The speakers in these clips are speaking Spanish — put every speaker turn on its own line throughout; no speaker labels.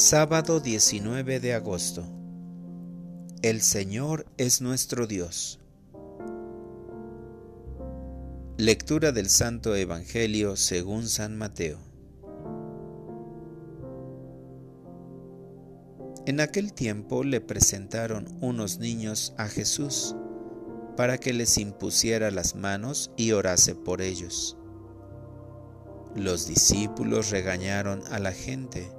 Sábado 19 de agosto. El Señor es nuestro Dios. Lectura del Santo Evangelio según San Mateo. En aquel tiempo le presentaron unos niños a Jesús para que les impusiera las manos y orase por ellos. Los discípulos regañaron a la gente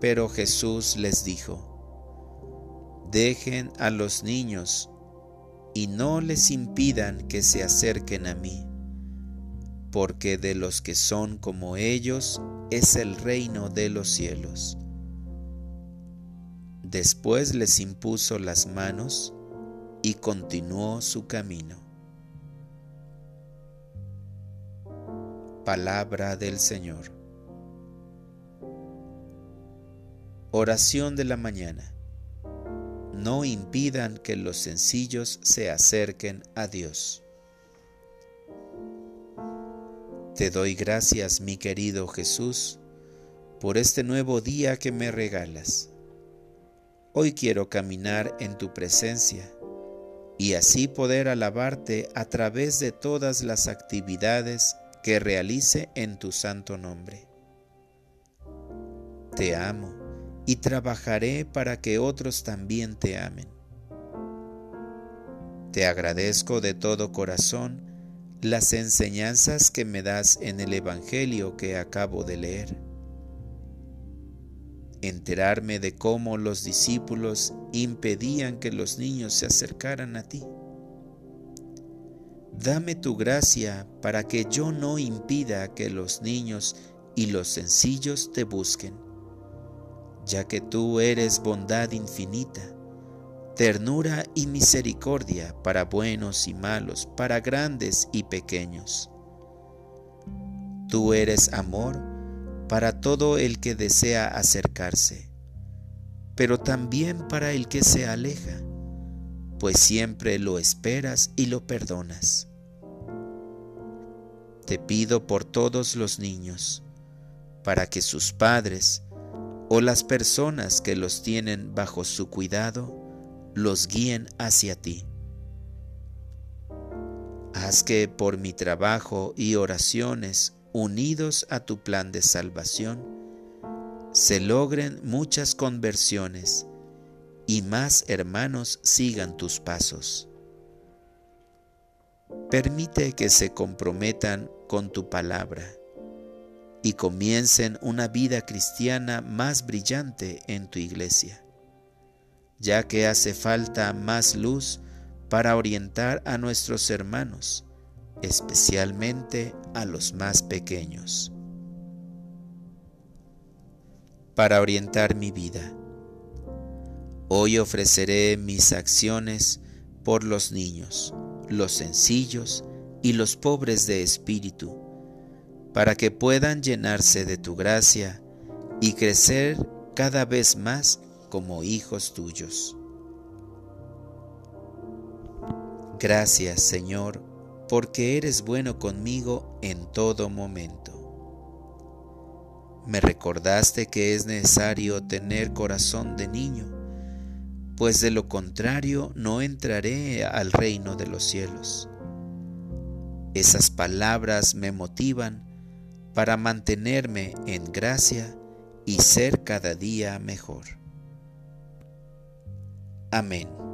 pero Jesús les dijo, dejen a los niños y no les impidan que se acerquen a mí, porque de los que son como ellos es el reino de los cielos. Después les impuso las manos y continuó su camino. Palabra del Señor. Oración de la mañana. No impidan que los sencillos se acerquen a Dios. Te doy gracias, mi querido Jesús, por este nuevo día que me regalas. Hoy quiero caminar en tu presencia y así poder alabarte a través de todas las actividades que realice en tu santo nombre. Te amo y trabajaré para que otros también te amen. Te agradezco de todo corazón las enseñanzas que me das en el Evangelio que acabo de leer. Enterarme de cómo los discípulos impedían que los niños se acercaran a ti. Dame tu gracia para que yo no impida que los niños y los sencillos te busquen ya que tú eres bondad infinita, ternura y misericordia para buenos y malos, para grandes y pequeños. Tú eres amor para todo el que desea acercarse, pero también para el que se aleja, pues siempre lo esperas y lo perdonas. Te pido por todos los niños, para que sus padres, o las personas que los tienen bajo su cuidado los guíen hacia ti. Haz que por mi trabajo y oraciones unidos a tu plan de salvación, se logren muchas conversiones y más hermanos sigan tus pasos. Permite que se comprometan con tu palabra y comiencen una vida cristiana más brillante en tu iglesia, ya que hace falta más luz para orientar a nuestros hermanos, especialmente a los más pequeños. Para orientar mi vida, hoy ofreceré mis acciones por los niños, los sencillos y los pobres de espíritu, para que puedan llenarse de tu gracia y crecer cada vez más como hijos tuyos. Gracias Señor, porque eres bueno conmigo en todo momento. Me recordaste que es necesario tener corazón de niño, pues de lo contrario no entraré al reino de los cielos. Esas palabras me motivan para mantenerme en gracia y ser cada día mejor. Amén.